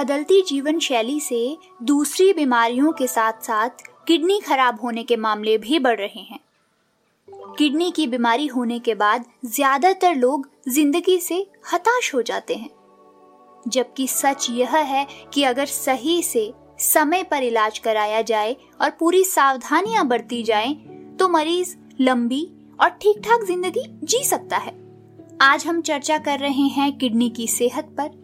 बदलती जीवन शैली से दूसरी बीमारियों के साथ साथ किडनी खराब होने के मामले भी बढ़ रहे हैं। किडनी की बीमारी होने के बाद ज़्यादातर लोग ज़िंदगी से हताश हो जाते हैं। जबकि सच यह है कि अगर सही से समय पर इलाज कराया जाए और पूरी सावधानियाँ बरती जाए तो मरीज़ लंबी और ठीक ठाक ज़िंदगी जी सकता है। आज हम चर्चा कर रहे हैं किडनी की सेहत पर।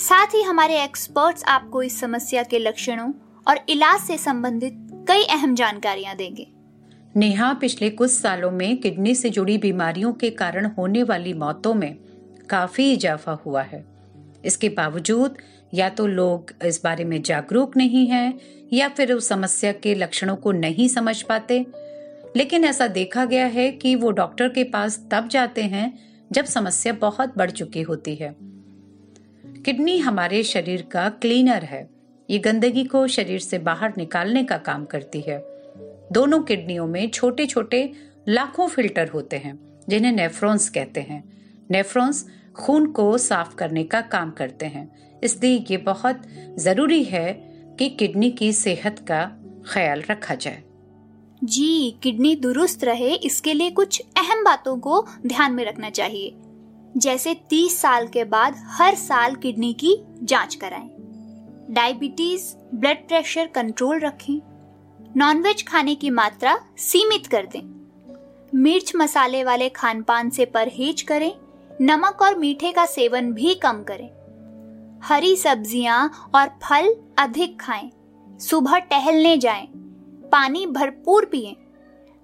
साथ ही हमारे एक्सपर्ट्स आपको इस समस्या के लक्षणों और इलाज से संबंधित कई अहम जानकारियाँ देंगे। नेहा, पिछले कुछ सालों में किडनी से जुड़ी बीमारियों के कारण होने वाली मौतों में काफ़ी इजाफा हुआ है। इसके बावजूद, या तो लोग इस बारे में जागरूक नहीं हैं, या फिर उस समस्या के लक्षणों को नहीं समझ पाते। लेकिन ऐसा देखा गया है कि वो डॉक्टर के पास तब जाते हैं जब समस्या बहुत बढ़ चुकी होती है। किडनी हमारे शरीर का क्लीनर है। ये गंदगी को शरीर से बाहर निकालने का काम करती है। दोनों किडनियों में छोटे छोटे लाखों फ़िल्टर होते हैं, जिन्हें नेफ्रॉन्स कहते हैं। नेफ्रॉन्स खून को साफ़ करने का काम करते हैं। इसलिए ये बहुत ज़रूरी है कि किडनी की सेहत का ख्याल रखा जाए। जी, किडनी दुरुस्त रहे, इसके लिए कुछ अहम बातों को ध्यान में रखना चाहिए। जैसे 30 साल के बाद हर साल किडनी की जाँच कराएँ। डायबिटीज़, ब्लड प्रेशर कंट्रोल रखें। नॉनवेज खाने की मात्रा सीमित कर दें। मिर्च मसाले वाले खान पान से परहेज करें। नमक और मीठे का सेवन भी कम करें। हरी सब्ज़ियाँ और फल अधिक खाएँ। सुबह टहलने जाएँ। पानी भरपूर पिएँ।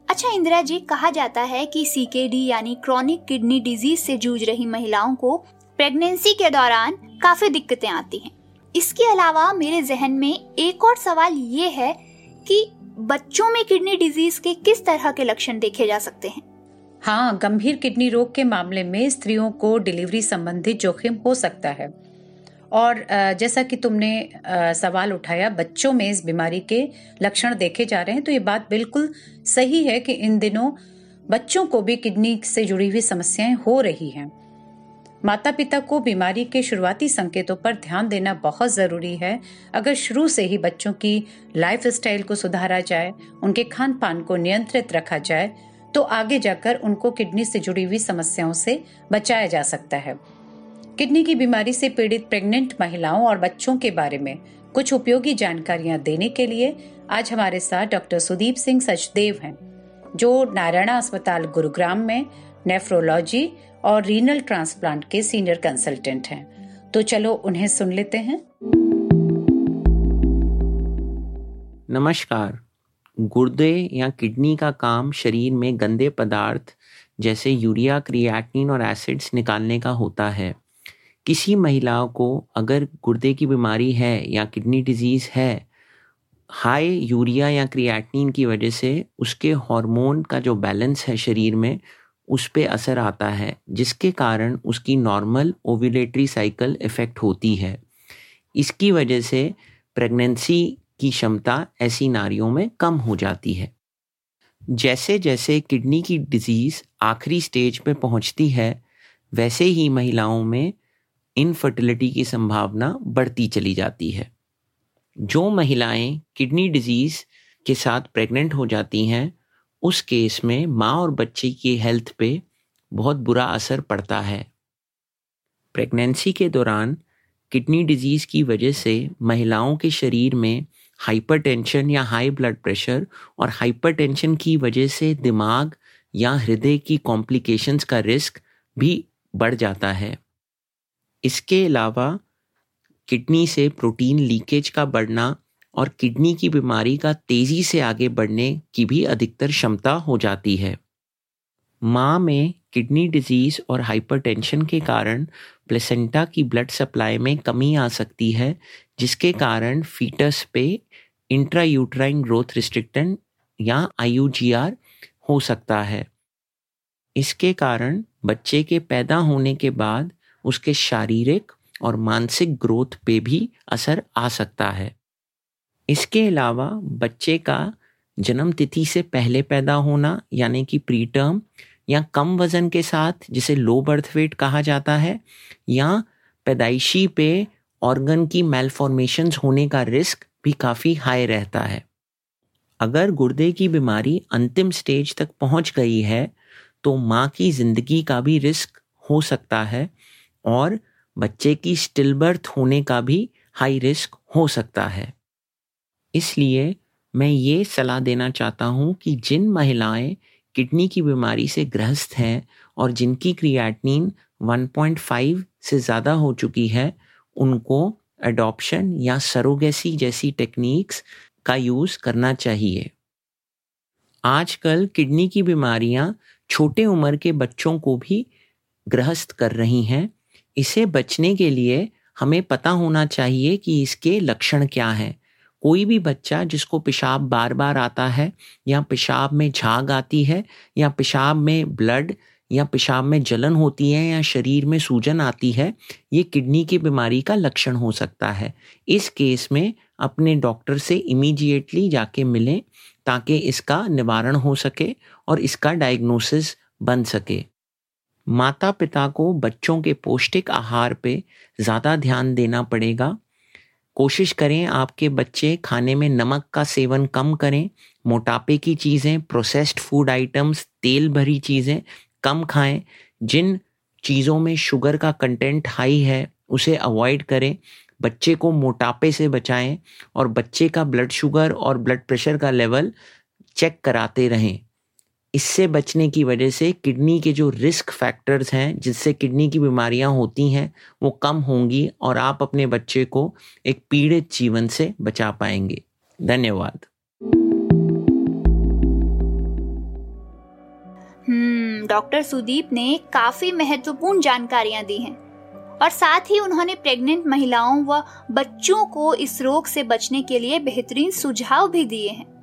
अच्छा इंदिरा जी, कहा जाता है कि सीकेडी यानी क्रॉनिक किडनी डिज़ीज़ से जूझ रही महिलाओं को प्रेगनेंसी के दौरान काफ़ी दिक्कतें आती हैं। इसके अलावा मेरे जहन में एक और सवाल ये है कि बच्चों में किडनी डिज़ीज़ के किस तरह के लक्षण देखे जा सकते हैं? हाँ गंभीर किडनी रोग के मामले में स्त्रियों को डिलीवरी संबंधित जोखिम हो सकता है। और जैसा कि तुमने सवाल उठाया, बच्चों में इस बीमारी के लक्षण देखे जा रहे हैं तो ये बात बिल्कुल सही है कि इन दिनों बच्चों को भी किडनी से जुड़ी हुई समस्याएँ हो रही हैं। माता पिता को बीमारी के शुरुआती संकेतों पर ध्यान देना बहुत ज़रूरी है। अगर शुरू से ही बच्चों की लाइफ स्टाइल को सुधारा जाए, उनके खान पान को नियंत्रित रखा जाए तो आगे जाकर उनको किडनी से जुड़ी हुई समस्याओं से बचाया जा सकता है। किडनी की बीमारी से पीड़ित प्रेग्नेंट महिलाओं और बच्चों के बारे में कुछ उपयोगी जानकारियाँ देने के लिए आज हमारे साथ डॉक्टर सुदीप सिंह सचदेव हैं, जो नारायणा अस्पताल गुरुग्राम में नेफ्रोलॉजी और रीनल ट्रांसप्लांट के सीनियर कंसल्टेंट हैं। तो चलो उन्हें सुन लेते हैं। नमस्कार। गुर्दे या किडनी का काम शरीर में गंदे पदार्थ जैसे यूरिया क्रिएटिनिन और एसिड्स निकालने का होता है। किसी महिलाओं को अगर गुर्दे की बीमारी है या किडनी डिज़ीज़ है, हाई यूरिया या क्रिएटिनिन की वजह से उसके हार्मोन का जो बैलेंस है शरीर में, उस पर असर आता है, जिसके कारण उसकी नॉर्मल ओव्यूलेटरी साइकिल इफ़ेक्ट होती है। इसकी वजह से प्रेगनेंसी की क्षमता ऐसी नारियों में कम हो जाती है। जैसे जैसे किडनी की डिज़ीज़ आखिरी स्टेज पे पहुँचती है, वैसे ही महिलाओं में इनफर्टिलिटी की संभावना बढ़ती चली जाती है। जो महिलाएँ किडनी डिज़ीज़ के साथ प्रेग्नेंट हो जाती हैं, उस केस में माँ और बच्चे की हेल्थ पे बहुत बुरा असर पड़ता है। प्रेगनेंसी के दौरान किडनी डिज़ीज़ की वजह से महिलाओं के शरीर में हाइपरटेंशन या हाई ब्लड प्रेशर और हाइपरटेंशन की वजह से दिमाग या हृदय की कॉम्प्लिकेशंस का रिस्क भी बढ़ जाता है। इसके अलावा किडनी से प्रोटीन लीकेज का बढ़ना और किडनी की बीमारी का तेज़ी से आगे बढ़ने की भी अधिकतर क्षमता हो जाती है। माँ में किडनी डिज़ीज़ और हाइपरटेंशन के कारण प्लेसेंटा की ब्लड सप्लाई में कमी आ सकती है, जिसके कारण फीटस पे इंट्रायूट्राइन ग्रोथ रिस्ट्रिक्टन या आईयूजीआर हो सकता है। इसके कारण बच्चे के पैदा होने के बाद उसके शारीरिक और मानसिक ग्रोथ पे भी असर आ सकता है। इसके अलावा बच्चे का जन्म तिथि से पहले पैदा होना, यानी कि प्री टर्म या कम वज़न के साथ, जिसे लो बर्थ वेट कहा जाता है, या पैदाइशी पे ऑर्गन की मेलफॉर्मेशन होने का रिस्क भी काफ़ी हाई रहता है। अगर गुर्दे की बीमारी अंतिम स्टेज तक पहुँच गई है तो माँ की ज़िंदगी का भी रिस्क हो सकता है और बच्चे की स्टिल बर्थ होने का भी हाई रिस्क हो सकता है। इसलिए मैं ये सलाह देना चाहता हूँ कि जिन महिलाएँ किडनी की बीमारी से ग्रस्त हैं और जिनकी क्रिएटनिन 1.5 से ज़्यादा हो चुकी है, उनको अडॉप्शन या सरोगेसी जैसी टेक्निक्स का यूज़ करना चाहिए। आजकल किडनी की बीमारियाँ छोटे उम्र के बच्चों को भी ग्रस्त कर रही हैं। इसे बचने के लिए हमें पता होना चाहिए कि इसके लक्षण क्या हैं। कोई भी बच्चा जिसको पेशाब बार बार आता है, या पेशाब में झाग आती है, या पेशाब में ब्लड या पेशाब में जलन होती है, या शरीर में सूजन आती है, ये किडनी की बीमारी का लक्षण हो सकता है। इस केस में अपने डॉक्टर से इमीडिएटली जाके मिलें, ताकि इसका निवारण हो सके और इसका डायग्नोसिस बन सके। माता पिता को बच्चों के पौष्टिक आहार पे ज़्यादा ध्यान देना पड़ेगा। कोशिश करें आपके बच्चे खाने में नमक का सेवन कम करें, मोटापे की चीज़ें प्रोसेस्ड फ़ूड आइटम्स तेल भरी चीज़ें कम खाएँ। जिन चीज़ों में शुगर का कंटेंट हाई है, उसे अवॉइड करें। बच्चे को मोटापे से बचाएँ और बच्चे का ब्लड शुगर और ब्लड प्रेशर का लेवल चेक कराते रहें। इससे बचने की वजह से किडनी के जो रिस्क फैक्टर्स हैं, जिससे किडनी की बीमारियाँ होती हैं, वो कम होंगी और आप अपने बच्चे को एक पीड़ित जीवन से बचा पाएँगे। धन्यवाद। हम्म डॉक्टर सुदीप ने काफ़ी महत्वपूर्ण जानकारियाँ दी हैं और साथ ही उन्होंने प्रेग्नेंट महिलाओं व बच्चों को इस रोग से बचने के लिए बेहतरीन सुझाव भी दिए हैं।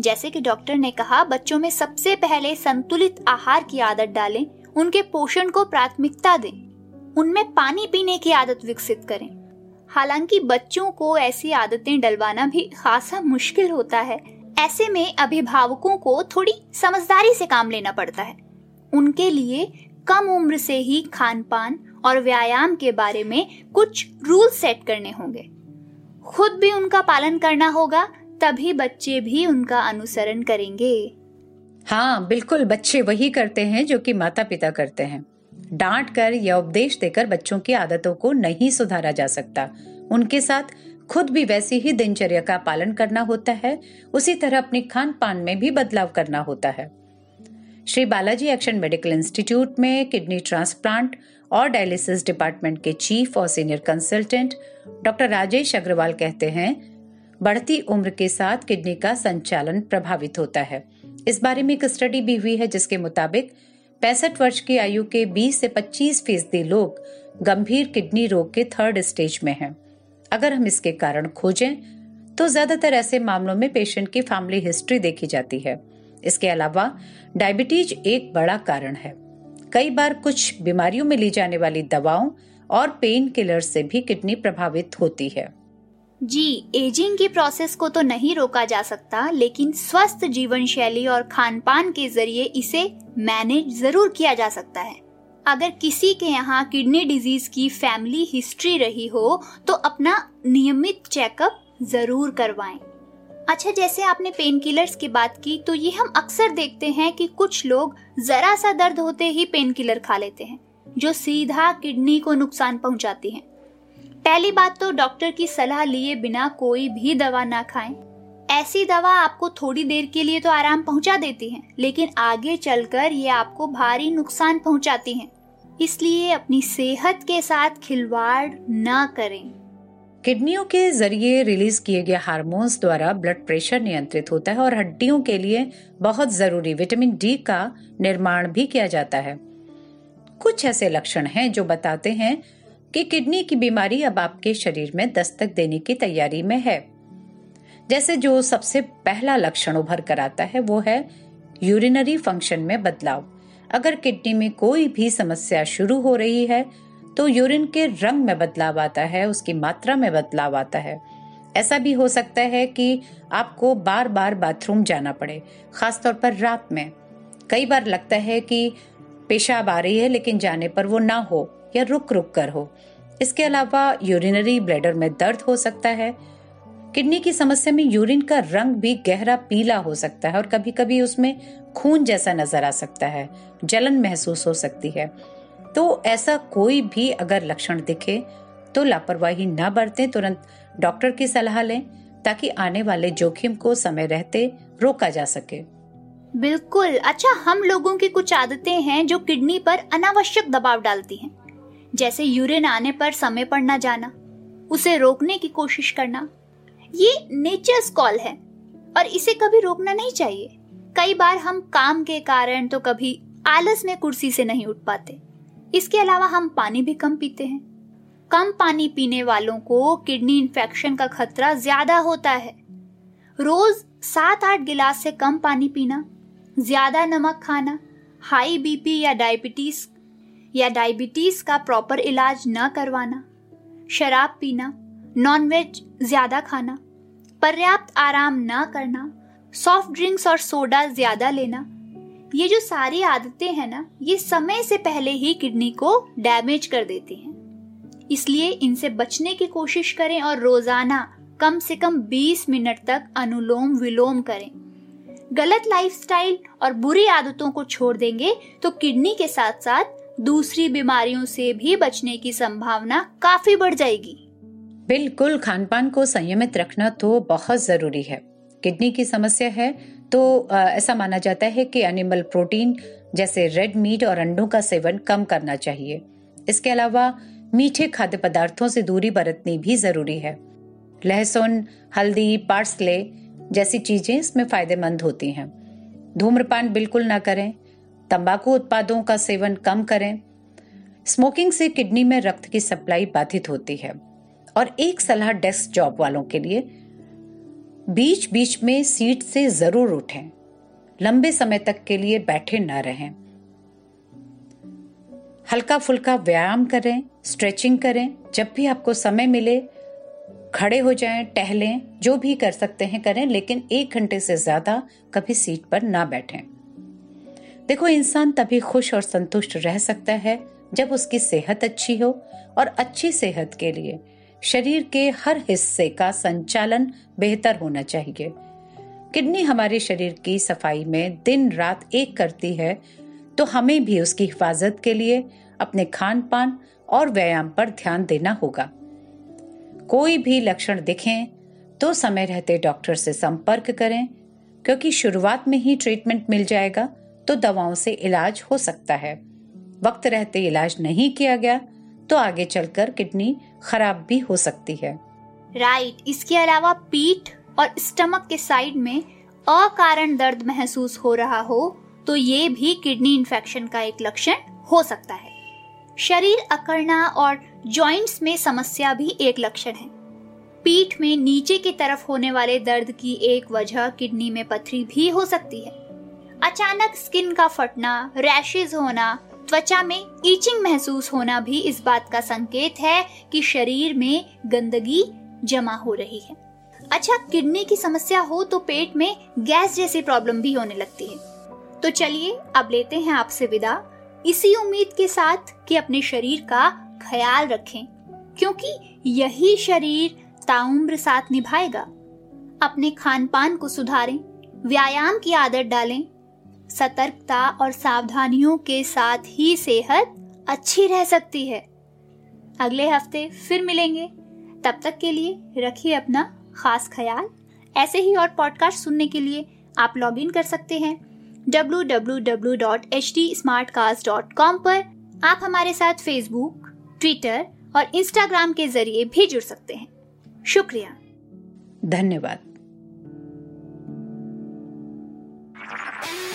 जैसे कि डॉक्टर ने कहा, बच्चों में सबसे पहले संतुलित आहार की आदत डालें, उनके पोषण को प्राथमिकता दें, उनमें पानी पीने की आदत विकसित करें। हालाँकि बच्चों को ऐसी आदतें डलवाना भी खासा मुश्किल होता है, ऐसे में अभिभावकों को थोड़ी समझदारी से काम लेना पड़ता है। उनके लिए कम उम्र से ही खान पान और व्यायाम के बारे में कुछ रूल सेट करने होंगे। खुद भी उनका पालन करना होगा तभी बच्चे भी उनका अनुसरण करेंगे। हाँ बिल्कुल, बच्चे वही करते हैं जो कि माता पिता करते हैं। डांट कर या उपदेश देकर बच्चों की आदतों को नहीं सुधारा जा सकता। उनके साथ खुद भी वैसी ही दिनचर्या का पालन करना होता है। उसी तरह अपने खान पान में भी बदलाव करना होता है। Shri Balaji action medical institute में किडनी ट्रांसप्लांट और डायलिसिस डिपार्टमेंट के चीफ और senior consultant doctor Rajesh Agarwal कहते हैं बढ़ती उम्र के साथ किडनी का संचालन प्रभावित होता है। इस बारे में एक स्टडी भी हुई है जिसके मुताबिक पैंसठ वर्ष की आयु के 20 से 25 फ़ीसदी लोग गंभीर किडनी रोग के थर्ड स्टेज में हैं। अगर हम इसके कारण खोजें तो ज़्यादातर ऐसे मामलों में पेशेंट की फैमिली हिस्ट्री देखी जाती है। इसके अलावा डायबिटीज़ एक बड़ा कारण है। कई बार कुछ बीमारियों में ली जाने वाली दवाओं और पेन किलर से भी किडनी प्रभावित होती है। जी एजिंग की प्रोसेस को तो नहीं रोका जा सकता, लेकिन स्वस्थ जीवन शैली और खान पान के ज़रिए इसे मैनेज ज़रूर किया जा सकता है अगर किसी के यहाँ किडनी डिज़ीज़ की फैमिली हिस्ट्री रही हो तो अपना नियमित चेकअप ज़रूर करवाएँ। अच्छा जैसे आपने पेन किलर्स की बात की तो ये हम अक्सर देखते हैं कि कुछ लोग जरा सा दर्द होते ही पेन किलर खा लेते हैं, जो सीधा किडनी को नुकसान पहुंचाती हैं। पहली बात तो डॉक्टर की सलाह लिए बिना कोई भी दवा ना खाएँ। ऐसी दवा आपको थोड़ी देर के लिए तो आराम पहुँचा देती है, लेकिन आगे चलकर ये आपको भारी नुकसान पहुंचाती हैं। इसलिए अपनी सेहत के साथ खिलवाड़ न करें किडनियों के ज़रिए रिलीज़ किए गए हार्मोन्स द्वारा ब्लड प्रेशर नियंत्रित होता है और हड्डियों के लिए बहुत ज़रूरी विटामिन डी का निर्माण भी किया जाता है कुछ ऐसे लक्षण हैं जो बताते हैं कि किडनी की बीमारी अब आपके शरीर में दस्तक देने की तैयारी में है। जैसे जो सबसे पहला लक्षण उभर कर आता है, वो है यूरिनरी फ़ंक्शन में बदलाव। अगर किडनी में कोई भी समस्या शुरू हो रही है तो यूरिन के रंग में बदलाव आता है, उसकी मात्रा में बदलाव आता है। ऐसा भी हो सकता है कि आपको बार बार बाथरूम जाना पड़े, खासतौर पर रात में। कई बार लगता है कि पेशाब आ रही है, लेकिन जाने पर वो ना हो। या रुक रुक कर हो। इसके अलावा यूरिनरी ब्लैडर में दर्द हो सकता है। किडनी की समस्या में यूरिन का रंग भी गहरा पीला हो सकता है और कभी कभी उसमें खून जैसा नज़र आ सकता है। जलन महसूस हो सकती है। तो ऐसा कोई भी अगर लक्षण दिखे तो लापरवाही न बरतें, तुरंत डॉक्टर की सलाह लें, ताकि आने वाले जोखिम को समय रहते रोका जा सके। बिल्कुल। अच्छा हम लोगों की कुछ आदतें हैं जो किडनी पर अनावश्यक दबाव डालती हैं। जैसे यूरिन आने पर समय पर न जाना, उसे रोकने की कोशिश करना, ये नेचर्स कॉल है, और इसे कभी रोकना नहीं चाहिए। कई बार हम काम के कारण तो कभी आलस में कुर्सी से नहीं उठ पाते। इसके अलावा हम पानी भी कम पीते हैं। कम पानी पीने वालों को किडनी इन्फेक्शन का खतरा ज़्यादा होता है। रोज सात आठ गिलास से कम पानी पीना, ज़्यादा नमक खाना हाई बीपी या डायबिटीज़ या डायबिटीज़ का प्रॉपर इलाज न करवाना, शराब पीना नॉनवेज ज़्यादा खाना, पर्याप्त आराम न करना सॉफ्ट ड्रिंक्स और सोडा ज़्यादा लेना, ये जो सारी आदतें हैं ना, ये समय से पहले ही किडनी को डैमेज कर देती हैं। इसलिए इनसे बचने की कोशिश करें और रोज़ाना कम से कम 20 मिनट तक अनुलोम विलोम करें। गलत लाइफस्टाइल और बुरी आदतों को छोड़ देंगे तो किडनी के साथ साथ दूसरी बीमारियों से भी बचने की संभावना काफ़ी बढ़ जाएगी। बिल्कुल खान पान को संयमित रखना तो बहुत ज़रूरी है। किडनी की समस्या है तो ऐसा माना जाता है कि एनिमल प्रोटीन जैसे रेड मीट और अंडों का सेवन कम करना चाहिए। इसके अलावा, मीठे खाद्य पदार्थों से दूरी बरतनी भी ज़रूरी है। लहसुन, हल्दी, पार्सले जैसी चीज़ें इसमें फ़ायदेमंद होती हैं। धूम्रपान बिल्कुल ना करें। तंबाकू उत्पादों का सेवन कम करें। स्मोकिंग से किडनी में रक्त की सप्लाई बाधित होती है। और एक सलाह डेस्क जॉब वालों के लिए बीच बीच में सीट से ज़रूर उठें। लंबे समय तक के लिए बैठे न रहें। हल्का फुल्का व्यायाम करें, स्ट्रेचिंग करें। जब भी आपको समय मिले, खड़े हो जाएँ, टहलें, जो भी कर सकते हैं करें, लेकिन एक घंटे से ज़्यादा कभी सीट पर ना बैठें। देखो, इंसान तभी खुश और संतुष्ट रह सकता है जब उसकी सेहत अच्छी हो और अच्छी सेहत के लिए शरीर के हर हिस्से का संचालन बेहतर होना चाहिए। किडनी हमारे शरीर की सफ़ाई में दिन रात एक करती है तो हमें भी उसकी हिफाजत के लिए अपने खान पान और व्यायाम पर ध्यान देना होगा। कोई भी लक्षण दिखें तो समय रहते डॉक्टर से संपर्क करें, क्योंकि शुरुआत में ही ट्रीटमेंट मिल जाएगा तो दवाओं से इलाज हो सकता है। वक्त रहते इलाज नहीं किया गया तो आगे चलकर किडनी खराब भी हो सकती है। Right right. इसके अलावा पीठ और स्टमक के साइड में अकारण दर्द महसूस हो रहा हो तो ये भी किडनी इन्फेक्शन का एक लक्षण हो सकता है। शरीर अकड़ना और जॉइंट्स में समस्या भी एक लक्षण है। पीठ में नीचे की तरफ़ होने वाले दर्द की एक वजह किडनी में पथरी भी हो सकती है। अचानक स्किन का फटना रैशेज होना, त्वचा में ईचिंग महसूस होना भी इस बात का संकेत है कि शरीर में गंदगी जमा हो रही है। अच्छा किडनी की समस्या हो तो पेट में गैस जैसी प्रॉब्लम भी होने लगती है। तो चलिए, अब लेते हैं आपसे विदा। इसी उम्मीद के साथ कि अपने शरीर का ख्याल रखें, क्योंकि यही शरीर ताउम्र साथ निभाएगा। अपने खान पान को सुधारें, व्यायाम की आदत डालें सतर्कता और सावधानियों के साथ ही सेहत अच्छी रह सकती है। अगले हफ़्ते फिर मिलेंगे। तब तक के लिए रखिए अपना खास ख्याल। ऐसे ही और पॉडकास्ट सुनने के लिए आप लॉग इन कर सकते हैं www.htsmartcast.com पर। आप हमारे साथ फेसबुक ट्विटर और इंस्टाग्राम के ज़रिए भी जुड़ सकते हैं। शुक्रिया। धन्यवाद।